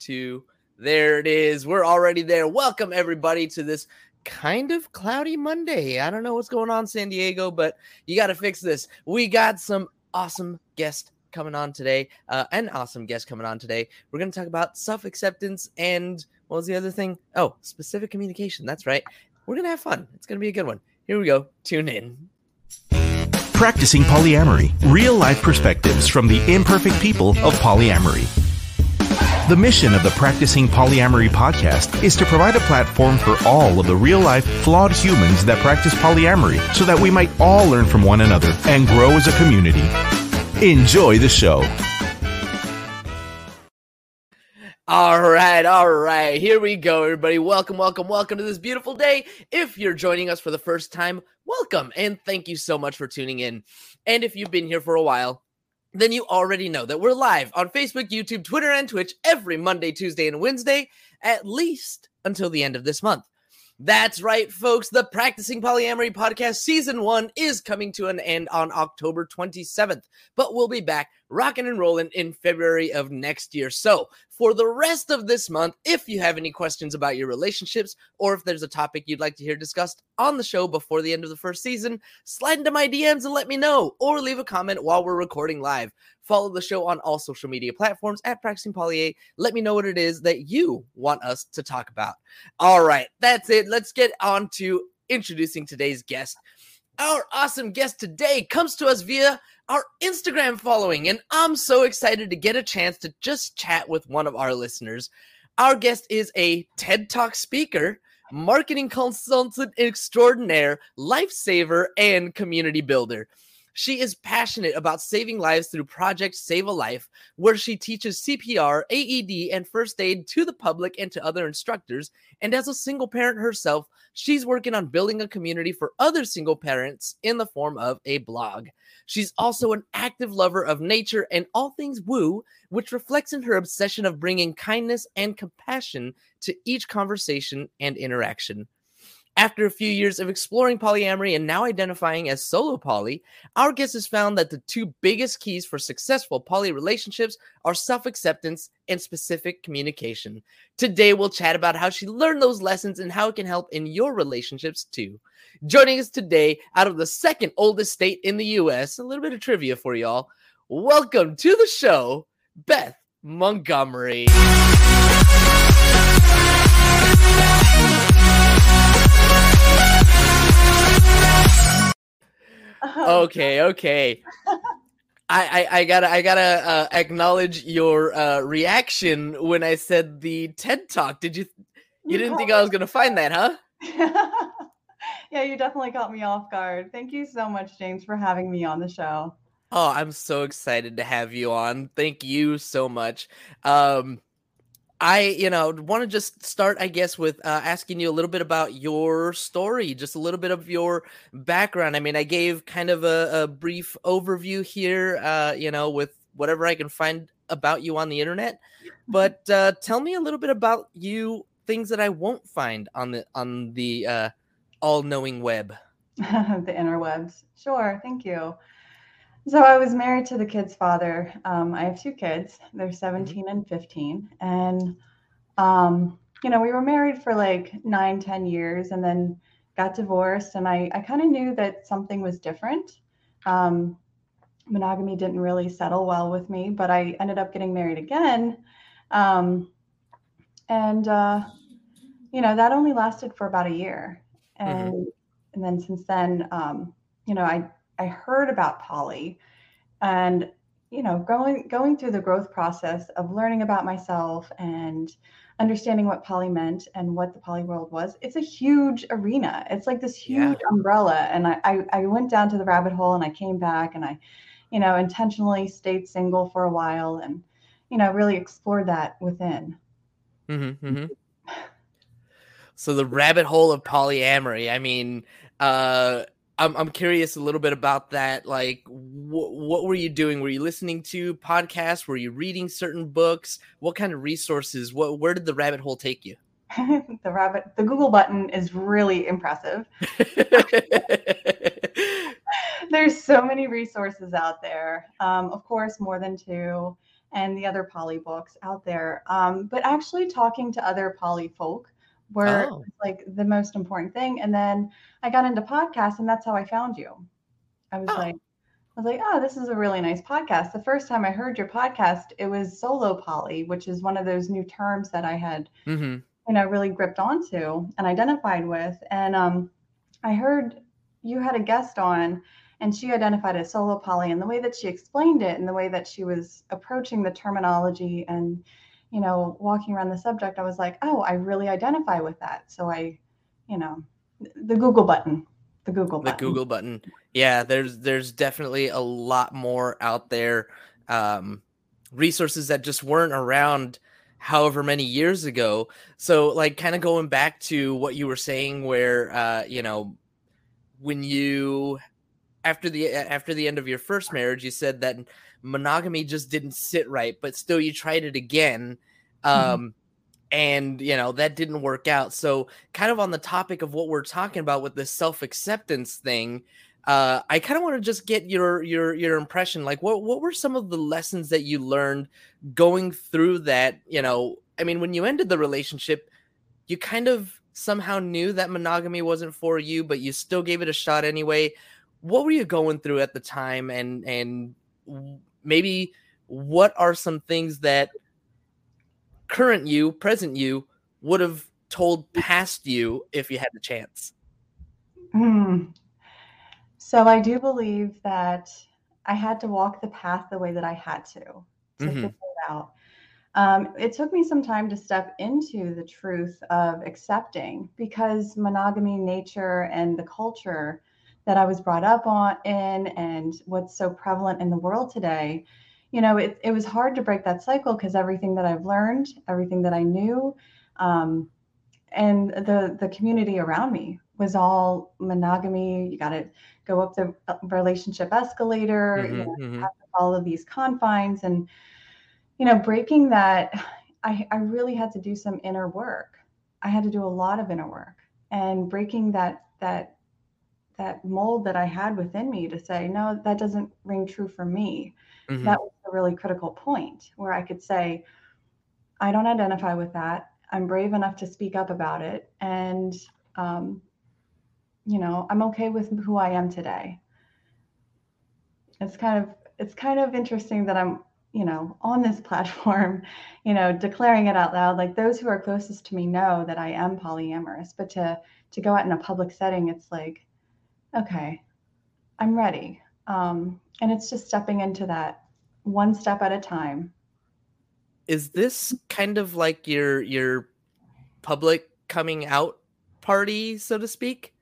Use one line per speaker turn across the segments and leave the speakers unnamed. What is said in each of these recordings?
two. There it is. We're already there. Welcome everybody to this kind of cloudy Monday. I don't know what's going on San Diego, but you got to fix this. We got some awesome guest coming on today, uh, an awesome guest coming on today. We're going to talk about self acceptance and what was the other thing? Oh, specific communication. That's right. We're going to have fun. It's going to be a good one. Here we go. Tune in.
Practicing Polyamory Real Life Perspectives from the Imperfect People of Polyamory. The mission of the Practicing Polyamory podcast is to provide a platform for all of the real life, flawed humans that practice polyamory so that we might all learn from one another and grow as a community. Enjoy the show.
All right, all right. Here we go, everybody. Welcome, welcome, welcome to this beautiful day. If you're joining us for the first time, welcome and thank you so much for tuning in. And if you've been here for a while, then you already know that we're live on Facebook, YouTube, Twitter, and Twitch every Monday, Tuesday, and Wednesday, at least until the end of this month. That's right, folks. The Practicing Polyamory podcast season one is coming to an end on October 27th, but we'll be back rocking and rolling in February of next year. So, for the rest of this month, if you have any questions about your relationships or if there's a topic you'd like to hear discussed on the show before the end of the first season, slide into my DMs and let me know or leave a comment while we're recording live. Follow the show on all social media platforms at Practicing Polya. Let me know what it is that you want us to talk about. All right, that's it. Let's get on to introducing today's guest. Our awesome guest today comes to us via our Instagram following, and I'm so excited to get a chance to just chat with one of our listeners. Our guest is a TED Talk speaker, marketing consultant extraordinaire, lifesaver, and community builder. She is passionate about saving lives through Project Save a Life, where she teaches CPR, AED, and first aid to the public and to other instructors. And as a single parent herself, she's working on building a community for other single parents in the form of a blog. She's also an active lover of nature and all things woo, which reflects in her obsession of bringing kindness and compassion to each conversation and interaction. After a few years of exploring polyamory and now identifying as solo poly, our guest has found that the two biggest keys for successful poly relationships are self acceptance and specific communication. Today, we'll chat about how she learned those lessons and how it can help in your relationships too. Joining us today, out of the second oldest state in the US, a little bit of trivia for y'all. Welcome to the show, Beth Montgomery. okay, okay. I, I, I gotta I gotta uh, acknowledge your uh, reaction when I said the TED Talk. Did you you didn't think I was gonna find that, huh?
yeah, you definitely caught me off guard. Thank you so much, James, for having me on the show.
Oh, I'm so excited to have you on. Thank you so much. Um, I, you know, want to just start, I guess, with uh, asking you a little bit about your story, just a little bit of your background. I mean, I gave kind of a, a brief overview here, uh, you know, with whatever I can find about you on the internet. But uh, tell me a little bit about you, things that I won't find on the on the uh, all-knowing web.
the interwebs. Sure, thank you. So I was married to the kid's father. Um, I have two kids. They're mm-hmm. 17 and 15. And, um, you know, we were married for like nine, 10 years and then got divorced. And I, I kind of knew that something was different. Um, monogamy didn't really settle well with me, but I ended up getting married again. Um, and, uh, you know, that only lasted for about a year. Mm-hmm. And, mm-hmm. and then since then, um, you know, I I heard about poly and you know going going through the growth process of learning about myself and understanding what poly meant and what the poly world was it's a huge arena it's like this huge yeah. umbrella and I, I, I went down to the rabbit hole and i came back and i you know intentionally stayed single for a while and you know really explored that within
mm-hmm, mm-hmm. so the rabbit hole of polyamory i mean uh I'm I'm curious a little bit about that. Like, wh- what were you doing? Were you listening to podcasts? Were you reading certain books? What kind of resources? What where did the rabbit hole take you?
the rabbit, the Google button is really impressive. There's so many resources out there. Um, of course, more than two. and the other poly books out there. Um, but actually talking to other poly folk were
Oh.
like the most important thing. And then I got into podcasts, and that's how I found you. I was
Oh.
like, I was like, oh, this is a really nice podcast. The first time I heard your podcast, it was solo poly, which is one of those new terms that I had
hmm
you know really gripped onto and identified with and um i heard you had a guest on and she identified as solo poly and the way that she explained it and the way that she was approaching the terminology and you know walking around the subject i was like oh i really identify with that so i you know the google button the google
The Google button. Yeah, there's there's definitely a lot more out there. Um, resources that just weren't around however many years ago. So like kind of going back to what you were saying where uh, you know, when you after the after the end of your first marriage, you said that monogamy just didn't sit right, but still you tried it again. Um and you know that didn't work out. So kind of on the topic of what we're talking about with this self-acceptance thing, uh, I kind of want to just get your your your impression. Like, what what were some of the lessons that you learned going through that? You know, I mean, when you ended the relationship, you kind of somehow knew that monogamy wasn't for you, but you still gave it a shot anyway. What were you going through at the time, and and maybe what are some things that current you, present you, would have told past you if you had the chance?
Hmm. So I do believe that I had to walk the path the way that I had to to
Mhm.
figure it out. Um, it took me some time to step into the truth of accepting because monogamy, nature, and the culture that I was brought up on in, and what's so prevalent in the world today, you know, it, it was hard to break that cycle because everything that I've learned, everything that I knew, um, and the the community around me was all monogamy. You got to go up the uh, relationship escalator. you
Mhm,
know,
mhm.
have all of these confines, and you know, breaking that, I I really had to do some inner work. I had to do a lot of inner work, and breaking that that that mold that I had within me to say, no, that doesn't ring true for me.
Mhm.
That was a really critical point where I could say, I don't identify with that. I'm brave enough to speak up about it. And, um, you know, I'm okay with who I am today. It's kind of, it's kind of interesting that I'm, you know, on this platform, you know, declaring it out loud. Like those who are closest to me know that I am polyamorous, but to, to go out in a public setting, it's like, okay, I'm ready. Um, and it's just stepping into that one step at a time.
Is this kind of like your your public coming out party, so to speak?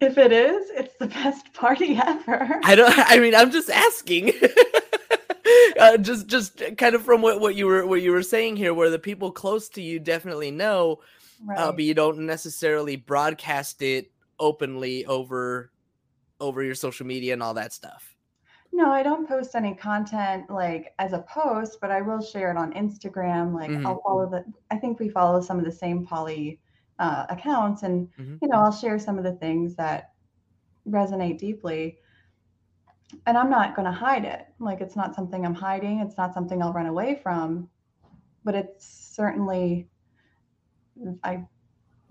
If it is, it's the best party ever.
I don't. I mean, I'm just asking. uh, just just kind of from what, what you were what you were saying here, where the people close to you definitely know,
Right.
uh, but you don't necessarily broadcast it openly over over your social media and all that stuff.
no, I don't post any content like as a post, but I will share it on Instagram. Like
Mhm.
I'll follow the. I think we follow some of the same poly uh, accounts, and
Mhm.
you know I'll share some of the things that resonate deeply. And I'm not going to hide it. Like it's not something I'm hiding. It's not something I'll run away from. But it's certainly I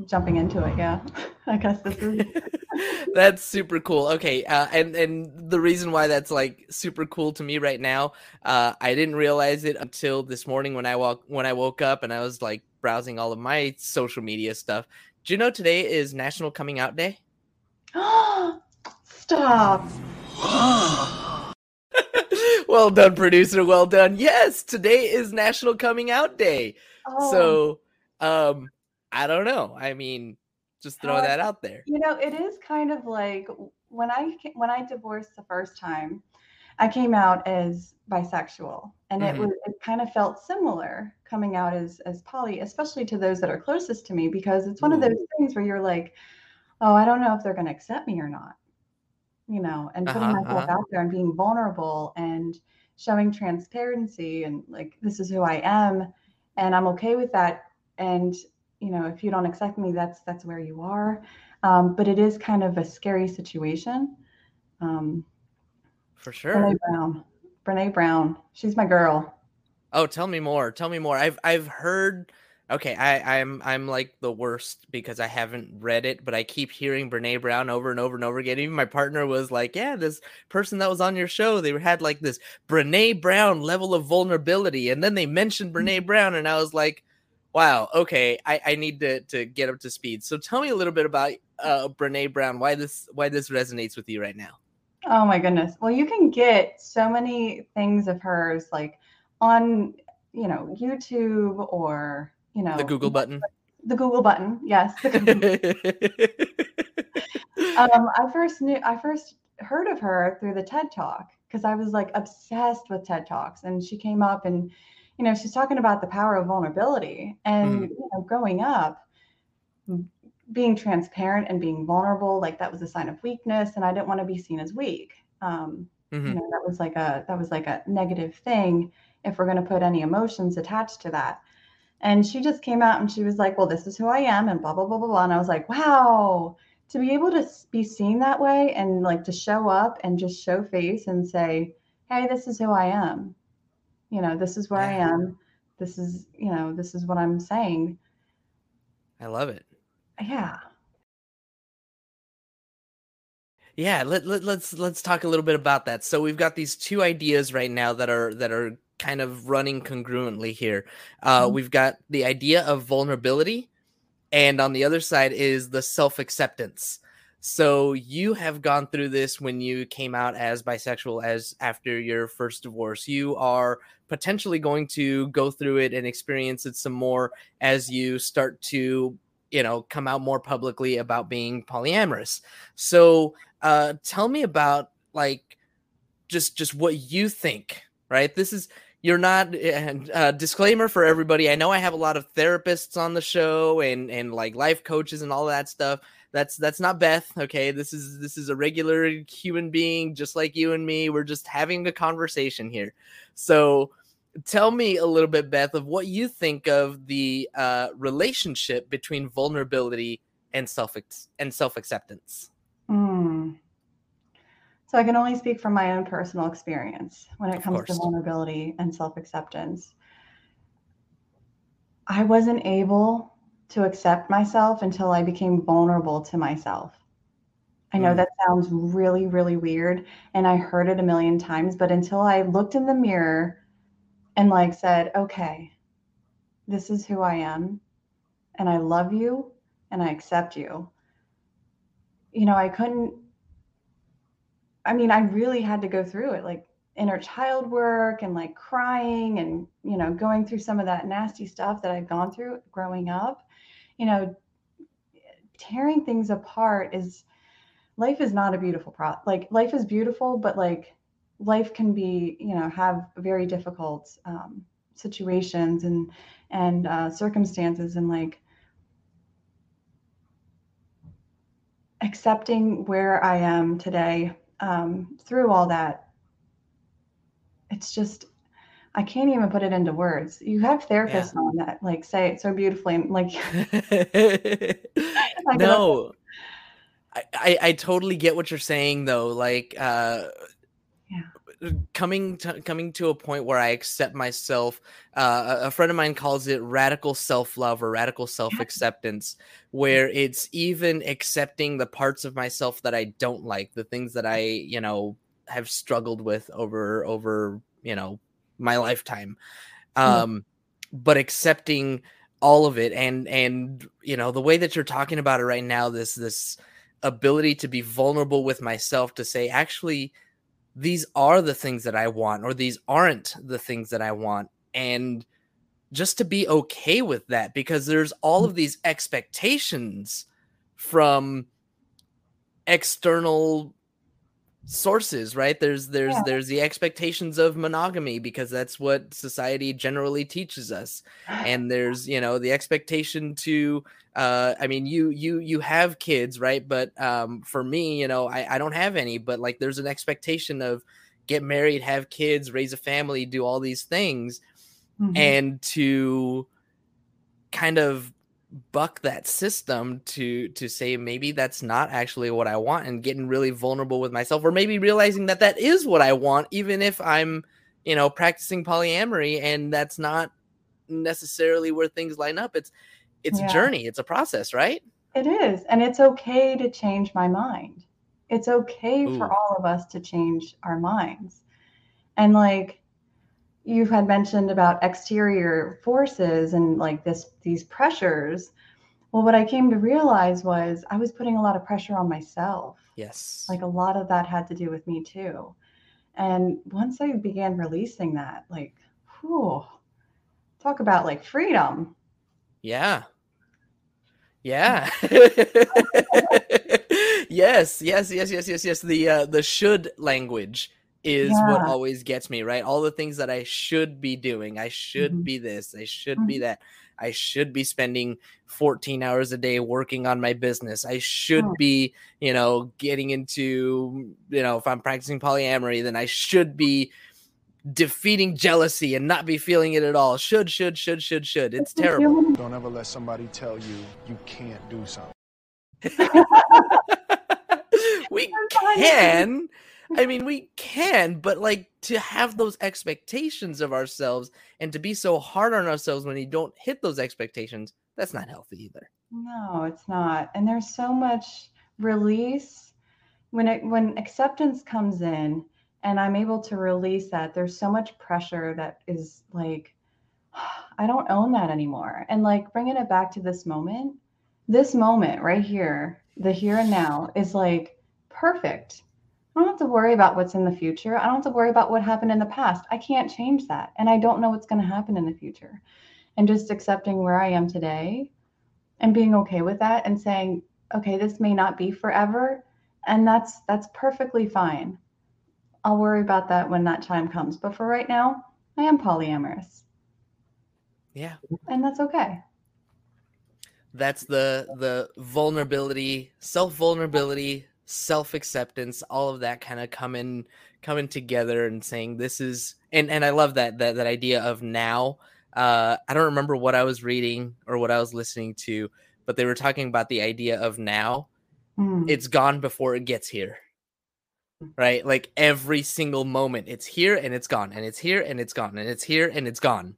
jumping into it. Yeah, I guess this is.
that's super cool. Okay, uh, and and the reason why that's like super cool to me right now, uh, I didn't realize it until this morning when I walk when I woke up and I was like browsing all of my social media stuff. Do you know today is National Coming Out Day?
Stop.
well done, producer. Well done. Yes, today is National Coming Out Day.
Oh,
So, um, I don't know. I mean, just throw
How-
that out there.
you know, it is kind of like when I when I divorced the first time, I came out as bisexual, and
Mhm.
it was it kind of felt similar coming out as as poly, especially to those that are closest to me, because it's one of those things where you're like, oh, I don't know if they're going to accept me or not, you know, and putting
Uh-huh,
myself
uh-huh.
out there and being vulnerable and showing transparency and like this is who I am, and I'm okay with that, and you know, if you don't accept me, that's that's where you are. Um, but it is kind of a scary situation. Um,
For sure.
Brene Brown, Brene Brown, she's my girl.
Oh, tell me more. Tell me more. I've I've heard okay, I, I'm I'm like the worst because I haven't read it, but I keep hearing Brene Brown over and over and over again. Even my partner was like, Yeah, this person that was on your show, they had like this Brene Brown level of vulnerability. And then they mentioned Brene Brown, and I was like, Wow, okay, I, I need to to get up to speed. So tell me a little bit about uh Brene Brown, why this why this resonates with you right now.
Oh my goodness. Well, you can get so many things of hers like on, you know, YouTube or, you know,
The Google button.
the Google button. Yes. um, I first knew, I first heard of her through the TED Talk because I was like obsessed with TED Talks, and she came up and, you know, she's talking about the power of vulnerability and
Mhm.
you know, growing up, being transparent and being vulnerable, like that was a sign of weakness, and I didn't want to be seen as weak. Um,
Mhm.
you know, that was like a that was like a negative thing if we're going to put any emotions attached to that. And she just came out and she was like, "Well, this is who I am," and blah blah blah blah blah. And I was like, "Wow." To be able to be seen that way and like to show up and just show face and say, "Hey, this is who I am." You know, this is where I am. This is, you know, this is what I'm saying.
I love it.
Yeah.
Yeah, let, let let's let's talk a little bit about that. So we've got these two ideas right now that are that are kind of running congruently here. Uh,
Mhm.
we've got the idea of vulnerability, and on the other side is the self acceptance. So you have gone through this when you came out as bisexual as after your first divorce. You are potentially going to go through it and experience it some more as you start to, you know, come out more publicly about being polyamorous. So uh tell me about like just just what you think right this is you're not and uh, disclaimer for everybody i know i have a lot of therapists on the show and and like life coaches and all that stuff that's that's not beth okay? This is this is a regular human being just like you and me. We're just having a conversation here. So tell me a little bit beth of what you think of the uh relationship between vulnerability and self and self-acceptance.
Mm. So I can only speak from my own personal experience when it
Of
comes to vulnerability and self-acceptance. I wasn't able to accept myself until I became vulnerable to myself. I know
Mm.
that sounds really, really weird, and I heard it a million times, but until I looked in the mirror and like said, okay, this is who I am, and I love you, and I accept you, you know, I couldn't I mean, I really had to go through it, like inner child work and like crying and, you know, going through some of that nasty stuff that I'd gone through growing up. You know, tearing things apart is life is not a beautiful pro like life is beautiful, but like life can be, you know, have very difficult um, situations and and uh, circumstances and like accepting where I am today um, through all that. It's just I can't even put it into words. You have therapists on that like say it so beautifully and like I
no. I, I i totally get what you're saying though like uh coming to coming to a point where i accept myself uh, a a friend of mine calls it radical self-love or radical self-acceptance where it's even accepting the parts of myself that i don't like the things that i you know have struggled with over over you know my lifetime
Yeah.
um but accepting all of it and and you know the way that you're talking about it right now this this ability to be vulnerable with myself to say actually these are the things that i want or these aren't the things that i want and just to be okay with that because there's all of these expectations from external sources right there's there's
Yeah.
there's the expectations of monogamy because that's what society generally teaches us and there's you know the expectation to uh i mean you you you have kids right but um for me you know i i don't have any but like there's an expectation of get married have kids raise a family do all these things
Mhm.
and to kind of buck that system to to say maybe that's not actually what I want and getting really vulnerable with myself or maybe realizing that that is what I want even if I'm you know, practicing polyamory, and that's not necessarily where things line up. It's it's
Yeah.
a journey, it's a process, right?
It is. And it's okay to change my mind. It's okay
Ooh.
for all of us to change our minds. And like you had mentioned about exterior forces and like this these pressures. Well, what I came to realize was I was putting a lot of pressure on myself.
Yes.
Like a lot of that had to do with me too. And once I began releasing that, like, whew, talk about like freedom.
Yeah. Yeah. yes, yes, yes, yes, yes, yes. The uh the should language is what always gets me, right? All the things that I should be doing. I should
Mhm.
be this, I should be
Mhm.
that. I should be spending 14 hours a day working on my business. I should be, you know, getting into, you know, if I'm practicing polyamory, then I should be defeating jealousy and not be feeling it at all. Should, should, should, should, should. It's terrible.
Don't ever let somebody tell you you can't do something.
we can i mean we can but like to have those expectations of ourselves and to be so hard on ourselves when you don't hit those expectations that's not healthy either
No, it's not. And there's so much release when it when acceptance comes in and I'm able to release that. There's so much pressure that is like I don't own that anymore. And like bringing it back to this moment, this moment right here, the here and now is like perfect. I don't have to worry about what's in the future. I don't have to worry about what happened in the past. I can't change that. And I don't know what's going to happen in the future. And just accepting where I am today and being okay with that and saying okay this may not be forever and that's that's perfectly fine i'll worry about that when that time comes but for right now i am polyamorous
yeah
and that's okay
that's the the vulnerability self vulnerability self acceptance all of that kind of coming coming together and saying this is and and i love that that that idea of now. Uh i don't remember what i was reading or what i was listening to but they were talking about the idea of now
Mm,
it's gone before it gets here. Right? Like every single moment it's here and it's gone and it's here and it's gone and it's here and it's gone.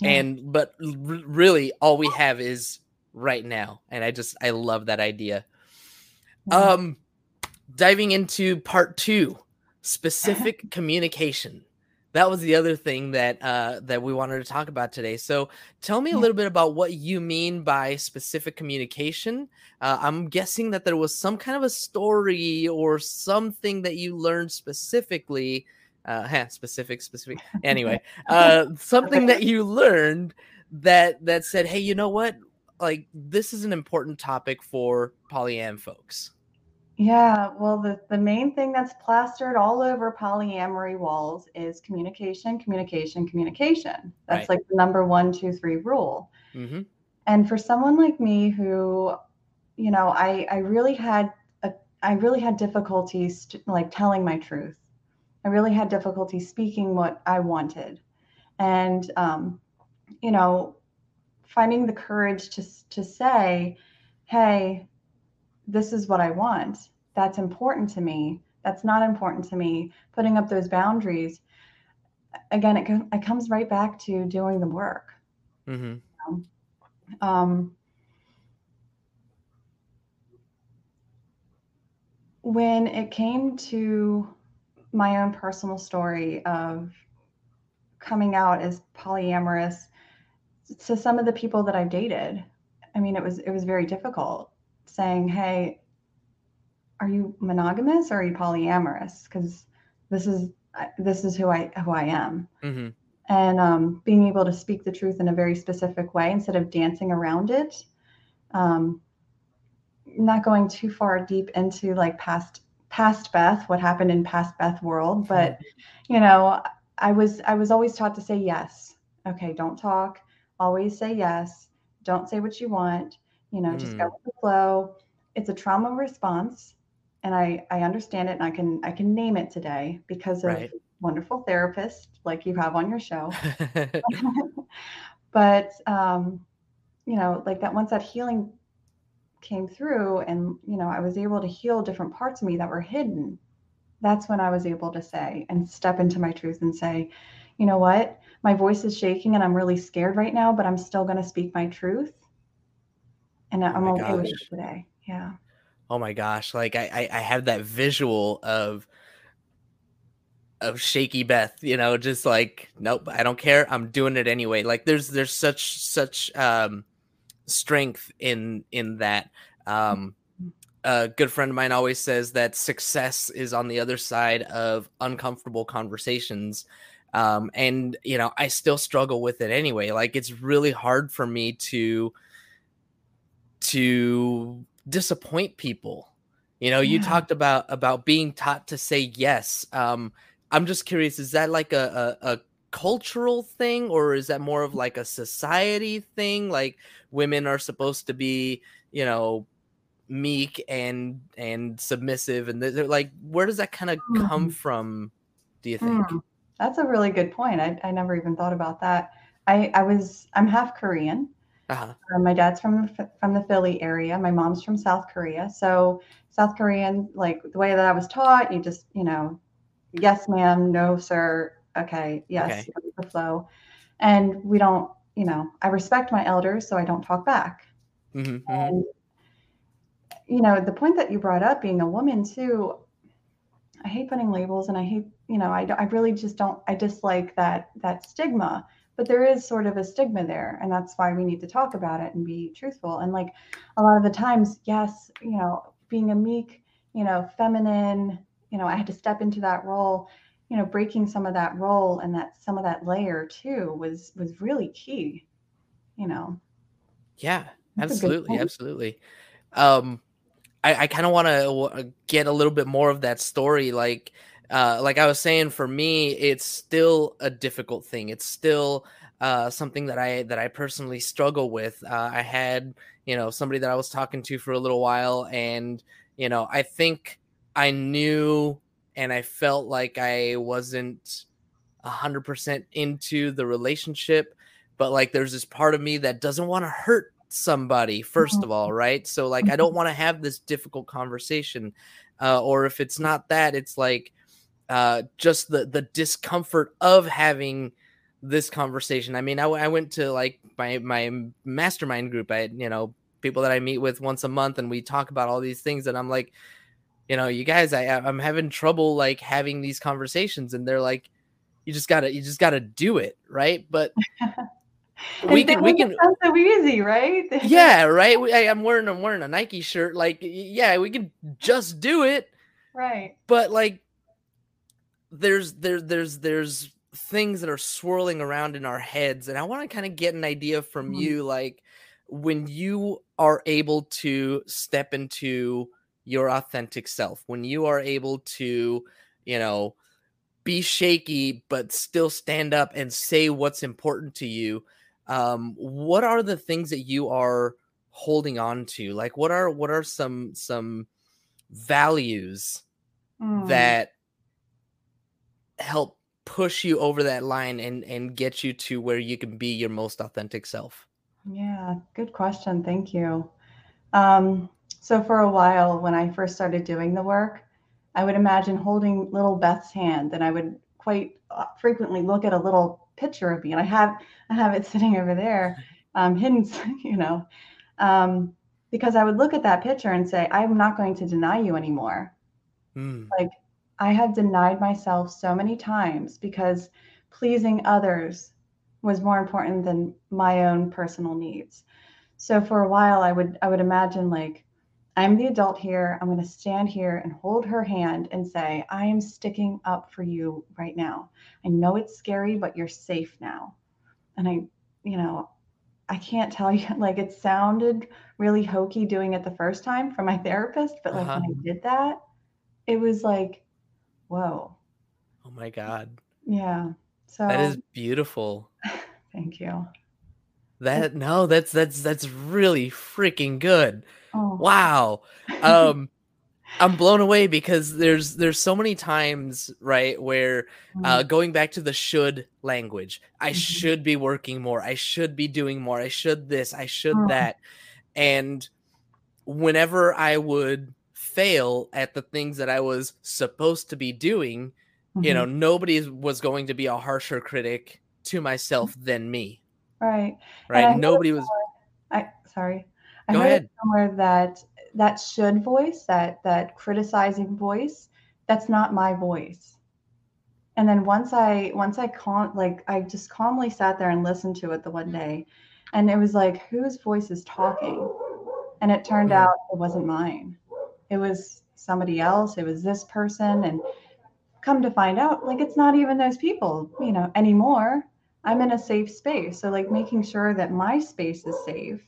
Yeah.
and but r- really all we have is right now and i just i love that idea. Um diving into part two specific communication. That was the other thing that uh that we wanted to talk about today. So tell me a little bit about what you mean by specific communication. Uh, i'm guessing that there was some kind of a story or something that you learned specifically uh huh, specific specific. Anyway uh something that you learned that that said hey you know what like this is an important topic for polyam folks.
Yeah well the, the main thing that's plastered all over polyamory walls is communication communication communication. That's
Right.
like the number one two three rule.
Hmm
and for someone like me who you know i i really had a i really had difficulties t- like telling my truth. I really had difficulty speaking what i wanted. And um you know finding the courage to to say hey this is what i want. That's important to me. That's not important to me. Putting up those boundaries again it, it comes right back to doing the work.
Hmm
um, when it came to my own personal story of coming out as polyamorous to some of the people that I've dated, I mean, it was it was very difficult saying, "Hey, are you monogamous or are you polyamorous?" Because this is this is who I who I am
hmm
and um, being able to speak the truth in a very specific way instead of dancing around it. Um, not going too far deep into like past past Beth, what happened in past Beth world, but you know, I was I was always taught to say yes. Okay, don't talk. Always say yes. Don't say what you want. You know, just go
Mm.
with the flow. It's a trauma response, and I I understand it, and I can I can name it today because of
Right.
wonderful therapist like you have on your show. but um, you know, like that once that healing came through, and you know, I was able to heal different parts of me that were hidden. that's when I was able to say and step into my truth and say, you know what? My voice is shaking and I'm really scared right now, but I'm still going to speak my truth. And I'm
my
okay with it today. Yeah.
Oh my gosh. Like I, I, I have that visual of of shaky Beth, you know, just like, nope, I don't care. I'm doing it anyway. Like there's there's such such um strength in in that. Um a good friend of mine always says that success is on the other side of uncomfortable conversations. Um, and you know, I still struggle with it anyway. Like it's really hard for me to to disappoint people. You know, you talked about about being taught to say yes. Um, I'm just curious, is that like a, a, a cultural thing or is that more of like a society thing? Like women are supposed to be, you know, meek and and submissive and they're, like where does that kind of come
Mhm.
from do you think
Hmm. That's a really good point. I, I never even thought about that. I, I was, I'm half Korean.
uh-huh
Uh, my dad's from from the Philly area. My mom's from South Korea. So South Korean, like the way that I was taught, you just, you know, yes, ma'am, no, sir, okay, yes,
Okay.
the flow. And we don't, you know, I respect my elders, so I don't talk back.
Mm-hmm.
And you know, the point that you brought up, being a woman too, I hate putting labels, and I hate, you know, I, don't- I really just don't. I dislike that that stigma. But there is sort of a stigma there, and that's why we need to talk about it and be truthful. And like a lot of the times, yes, you know, being a meek, you know, feminine, you know, I had to step into that role. You know, breaking some of that role and that some of that layer too was was really key. You know,
yeah
That's
absolutely absolutely um i i kind of want to get a little bit more of that story like uh like i was saying for me it's still a difficult thing. It's still uh something that i that i personally struggle with. Uh i had you know somebody that i was talking to for a little while and you know i think i knew and i felt like i wasn't 100% into the relationship but like there's this part of me that doesn't want to hurt somebody 1st of all right? So like i don't want to have this difficult conversation uh, or if it's not that it's like uh, just the the discomfort of having this conversation. I mean I, I went to like my my mastermind group. I you know people that i meet with once a month and we talk about all these things and i'm like you know you guys i i'm having trouble like having these conversations and they're like you just gotta you just gotta do it right? But we can we can
so easy, right?
yeah right we, I, i'm wearing i'm wearing a nike shirt like yeah we can just do it
right.
but like there's there there's there's things that are swirling around in our heads and i want to kind of get an idea from
Mhm.
you like when you are able to step into your authentic self when you are able to you know be shaky but still stand up and say what's important to you um what are the things that you are holding on to like what are what are some some values
Mm.
that help push you over that line and and get you to where you can be your most authentic self
Yeah, good question. Thank you. Um, so for a while, when I first started doing the work, I would imagine holding little Beth's hand, and I would quite uh, frequently look at a little picture of me, and I have I have it sitting over there, um, hidden, you know, um, because I would look at that picture and say, I'm not going to deny you anymore.
Mm,
like I have denied myself so many times because pleasing others was more important than my own personal needs. So for a while I would I would imagine like I'm the adult here. I'm going to stand here and hold her hand and say, I am sticking up for you right now. I know it's scary, but you're safe now. And I, you know, I can't tell you, like, it sounded really hokey doing it the first time for my therapist, but like
Uh-huh.
when I did that, it was like, whoa.
oh my god
Yeah. So
that is beautiful
thank you.
That no that's that's that's really freaking good
Oh,
wow um i'm blown away because there's there's so many times right where uh going back to the should language i
Mhm.
should be working more i should be doing more i should this i should
Mm.
that and whenever i would fail at the things that I was supposed to be doing, you
Mhm.
know, nobody was going to be a harsher critic to myself than me.
Right.
Right? Nobody was
I sorry. I
Go
heard
ahead.
somewhere that that should voice, that that criticizing voice, that's not my voice. And then once I once I con like I just calmly sat there and listened to it the one day, and it was like whose voice is talking? And it turned out it wasn't mine. It was somebody else. It was this person, and come to find out, like it's not even those people, you know, anymore. I'm in a safe space. So like making sure that my space is safe,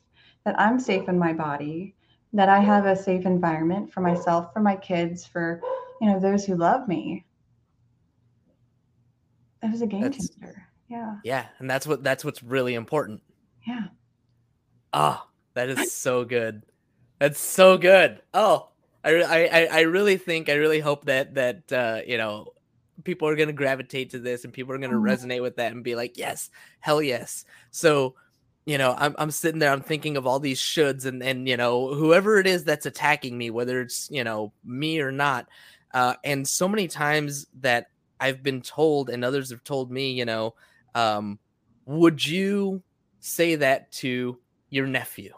that I'm safe in my body, that I have a safe environment for myself, for my kids, for you know, those who love me. It was a game
That's-
changer. Yeah.
yeah, and that's what that's what's really important.
Yeah.
Ah, that is so good. That's so good. Oh, I, I, I- I really think, I really hope that that uh, you know, people are gonna gravitate to this, and people are gonna
Mhm.
resonate with that, and be like, yes, hell yes. So, you know, I'm I'm sitting there, I'm thinking of all these shoulds, and and you know, whoever it is that's attacking me, whether it's you know me or not, uh, and so many times that I've been told, and others have told me, you know, um, would you say that to your nephew?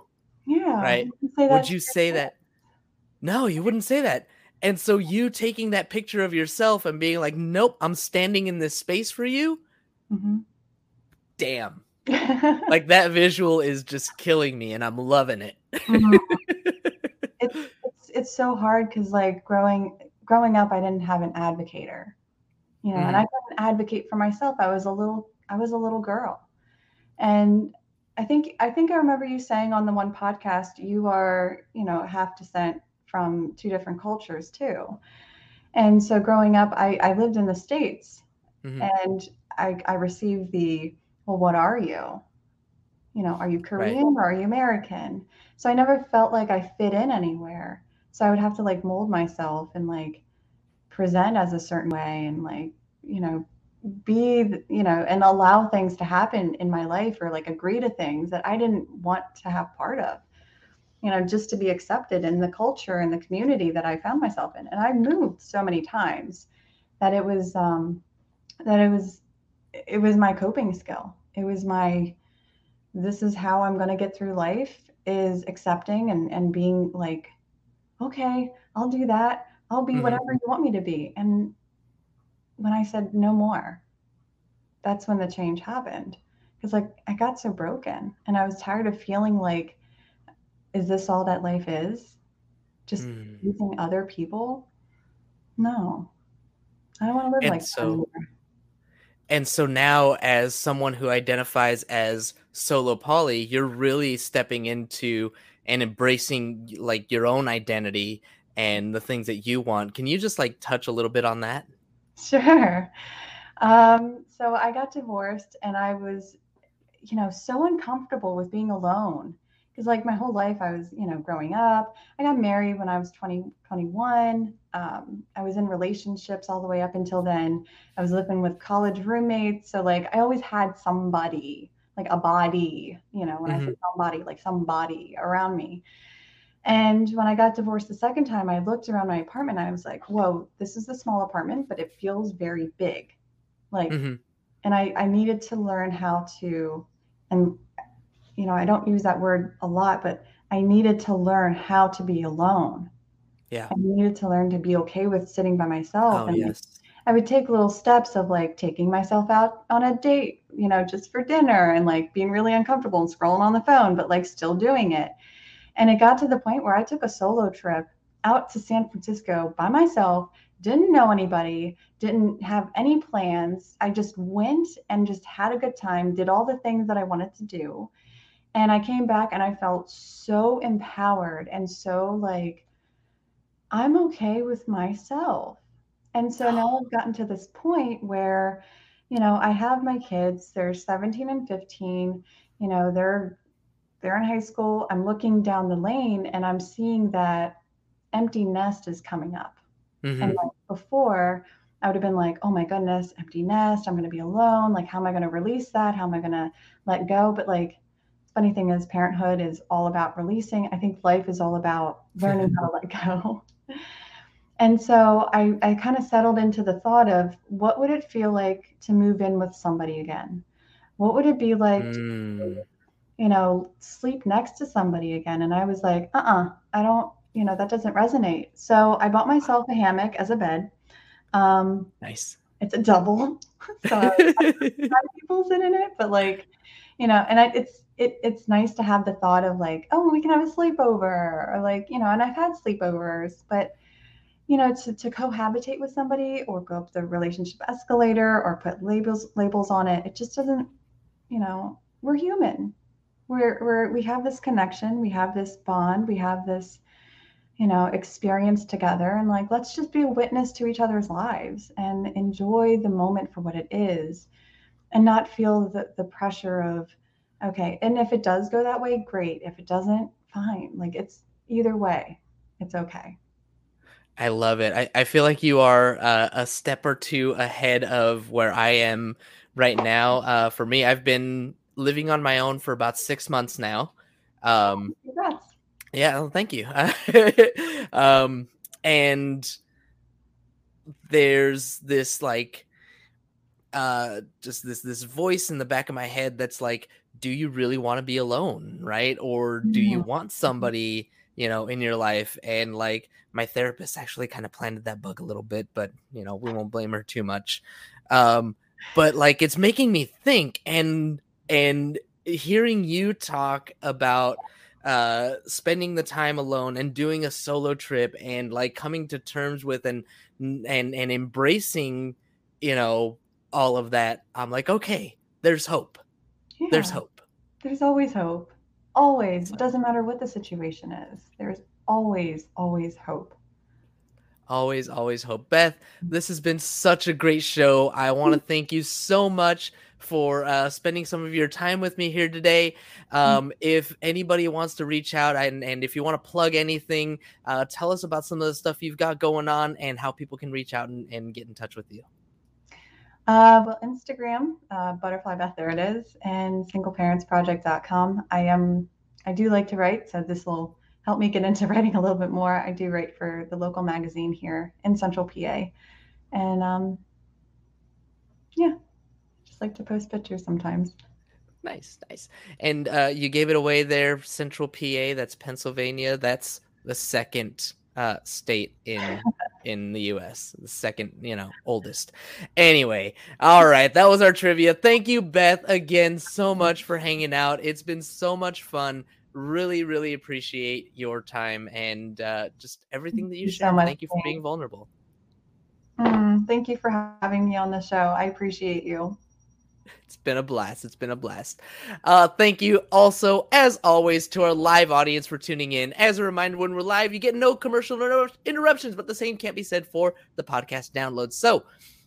Yeah.
Right.
you say that
would you say that? No, you wouldn't say that. And so you taking that picture of yourself and being like, nope, I'm standing in this space for you.
Mhm.
Damn. Like that visual is just killing me and I'm loving it.
Mhm. it's, it's it's so hard because like growing growing up i didn't have an advocator you know and i couldn't advocate for myself i was a little i was a little girl and i think i think i remember you saying on the one podcast you are you know half descent from two different cultures too. And so growing up i i lived in the states
Mhm.
and i i received the well what are you? You know are you korean or are you american? So i never felt like i fit in anywhere. So i would have to like mold myself and like present as a certain way and like you know be you know and allow things to happen in my life or like agree to things that i didn't want to have part of you know just to be accepted in the culture and the community that i found myself in. And i moved so many times that it was um that it was it was my coping skill. It was my this is how i'm going to get through life is accepting and and being like okay i'll do that. I'll be
Mhm.
whatever you want me to be. And when i said no more that's when the change happened. Because like i got so broken and i was tired of feeling like is this all that life is just
Mm.
using other people no i don't want to live
And
like
so-. And so now, as someone who identifies as solo poly, you're really stepping into and embracing like your own identity and the things that you want. Can you just like touch a little bit on that?
Sure. Um, so I got divorced and I was, you know, so uncomfortable with being alone. Because like my whole life I was, you know, growing up. I got married when I was 20, 21. Um, I was in relationships all the way up until then. I was living with college roommates. So like I always had somebody, like a body, you know, when I say somebody, like somebody around me. And when I got divorced the second time, I looked around my apartment. I was like, whoa, this is a small apartment, but it feels very big. Like,
Mhm.
and I, I needed to learn how to, and, you know, I don't use that word a lot, but I needed to learn how to be alone.
Yeah.
I needed to learn to be okay with sitting by myself.
Oh,
and
yes.
I would take little steps of like taking myself out on a date, you know, just for dinner and like being really uncomfortable and scrolling on the phone, but like still doing it. And it got to the point where I took a solo trip out to San Francisco by myself, didn't know anybody, didn't have any plans. I just went and just had a good time, did all the things that I wanted to do. And I came back and I felt so empowered and so like, I'm okay with myself. And so now I've gotten to this point where, you know, I have my kids, they're 17 and 15, you know, they're they're in high school. I'm looking down the lane and I'm seeing that empty nest is coming up.
Mhm.
And like before, I would have been like, oh my goodness, empty nest. I'm going to be alone. Like, how am I going to release that? How am I going to let go? But like, funny thing is, parenthood is all about releasing. I think life is all about learning how to let go. And so I, I kind of settled into the thought of what would it feel like to move in with somebody again? What would it be like mm. to, you know, sleep next to somebody again? And I was like, uh uh-uh, uh I don't, you know, that doesn't resonate. So I bought myself a hammock as a bed.
Um, nice.
It's a double. so people sit in it, but like, you know, and I, it's, it, it's nice to have the thought of like, oh, we can have a sleepover or like, you know, and I've had sleepovers, but you know, to, to cohabitate with somebody or go up the relationship escalator or put labels labels on it, it just doesn't, you know, we're human. We're we're we have this connection, we have this bond, we have this, you know, experience together. And like let's just be a witness to each other's lives and enjoy the moment for what it is and not feel the, the pressure of, okay, and if it does go that way, great. If it doesn't, fine. Like it's either way, it's okay.
I love it. I, I feel like you are uh, a step or two ahead of where I am right now. Uh, for me, I've been living on my own for about six months now. Um, Congrats. Yeah, well, thank you. um, and there's this like, uh, just this this voice in the back of my head that's like, do you really want to be alone, right? Or do you want somebody? you know, in your life. And like my therapist actually kind of planted that bug a little bit, but you know, we won't blame her too much. Um, but like it's making me think and and hearing you talk about uh spending the time alone and doing a solo trip and like coming to terms with and and and embracing you know all of that i'm like okay there's hope yeah, there's hope
there's always hope Always. It doesn't matter what the situation is. There's always, always hope.
Always, always hope. Beth, this has been such a great show. I want to thank you so much for uh, spending some of your time with me here today. Um, if anybody wants to reach out and, and if you want to plug anything, uh, tell us about some of the stuff you've got going on and how people can reach out and, and get in touch with you.
Uh, well, Instagram, uh, Butterfly Beth, there it is, and singleparentsproject.com. I am, I do like to write, so this will help me get into writing a little bit more. I do write for the local magazine here in Central PA, and um, yeah, just like to post pictures sometimes.
Nice, nice. And uh, you gave it away there, Central PA. That's Pennsylvania. That's the second uh, state in in the U.S. The second, you know, oldest. Anyway, all right, that was our trivia. Thank you, Beth, again so much for hanging out. It's been so much fun. Really, really appreciate your time and uh, just everything that you, you shared. So thank you for being vulnerable.
Mm, thank you for having me on the show. I appreciate you.
It's been a blast. It's been a blast. Uh, thank you also, as always, to our live audience for tuning in. As a reminder, when we're live, you get no commercial interruptions, but the same can't be said for the podcast downloads. So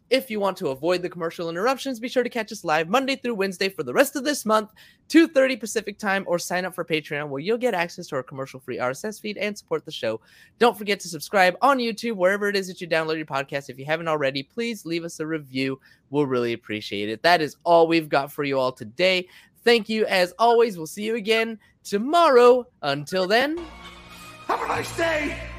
if you want to avoid the commercial interruptions, be sure to catch us live Monday through Wednesday for the rest of this month, 2:30 Pacific time, or sign up for Patreon where you'll get access to our commercial-free RSS feed and support the show. Don't forget to subscribe on YouTube wherever it is that you download your podcast. If you haven't already, please leave us a review. We'll really appreciate it. That is all we've got for you all today. Thank you as always. We'll see you again tomorrow. Until then,
have a nice day.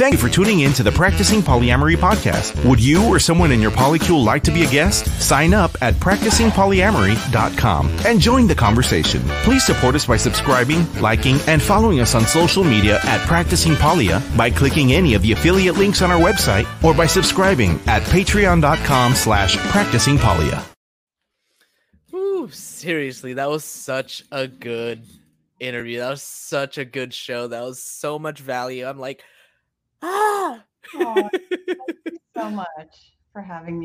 Thank you for tuning in to the Practicing Polyamory podcast. Would you or someone in your polycule like to be a guest? Sign up at practicingpolyamory.com and join the conversation. Please support us by subscribing, liking, and following us on social media at Practicing Polia by clicking any of the affiliate links on our website or by subscribing at patreon.com slash practicingpolia.
Ooh, seriously, that was such a good interview. That was such a good show. That was so much value. I'm like, Ah!
oh, thank you so much for having me.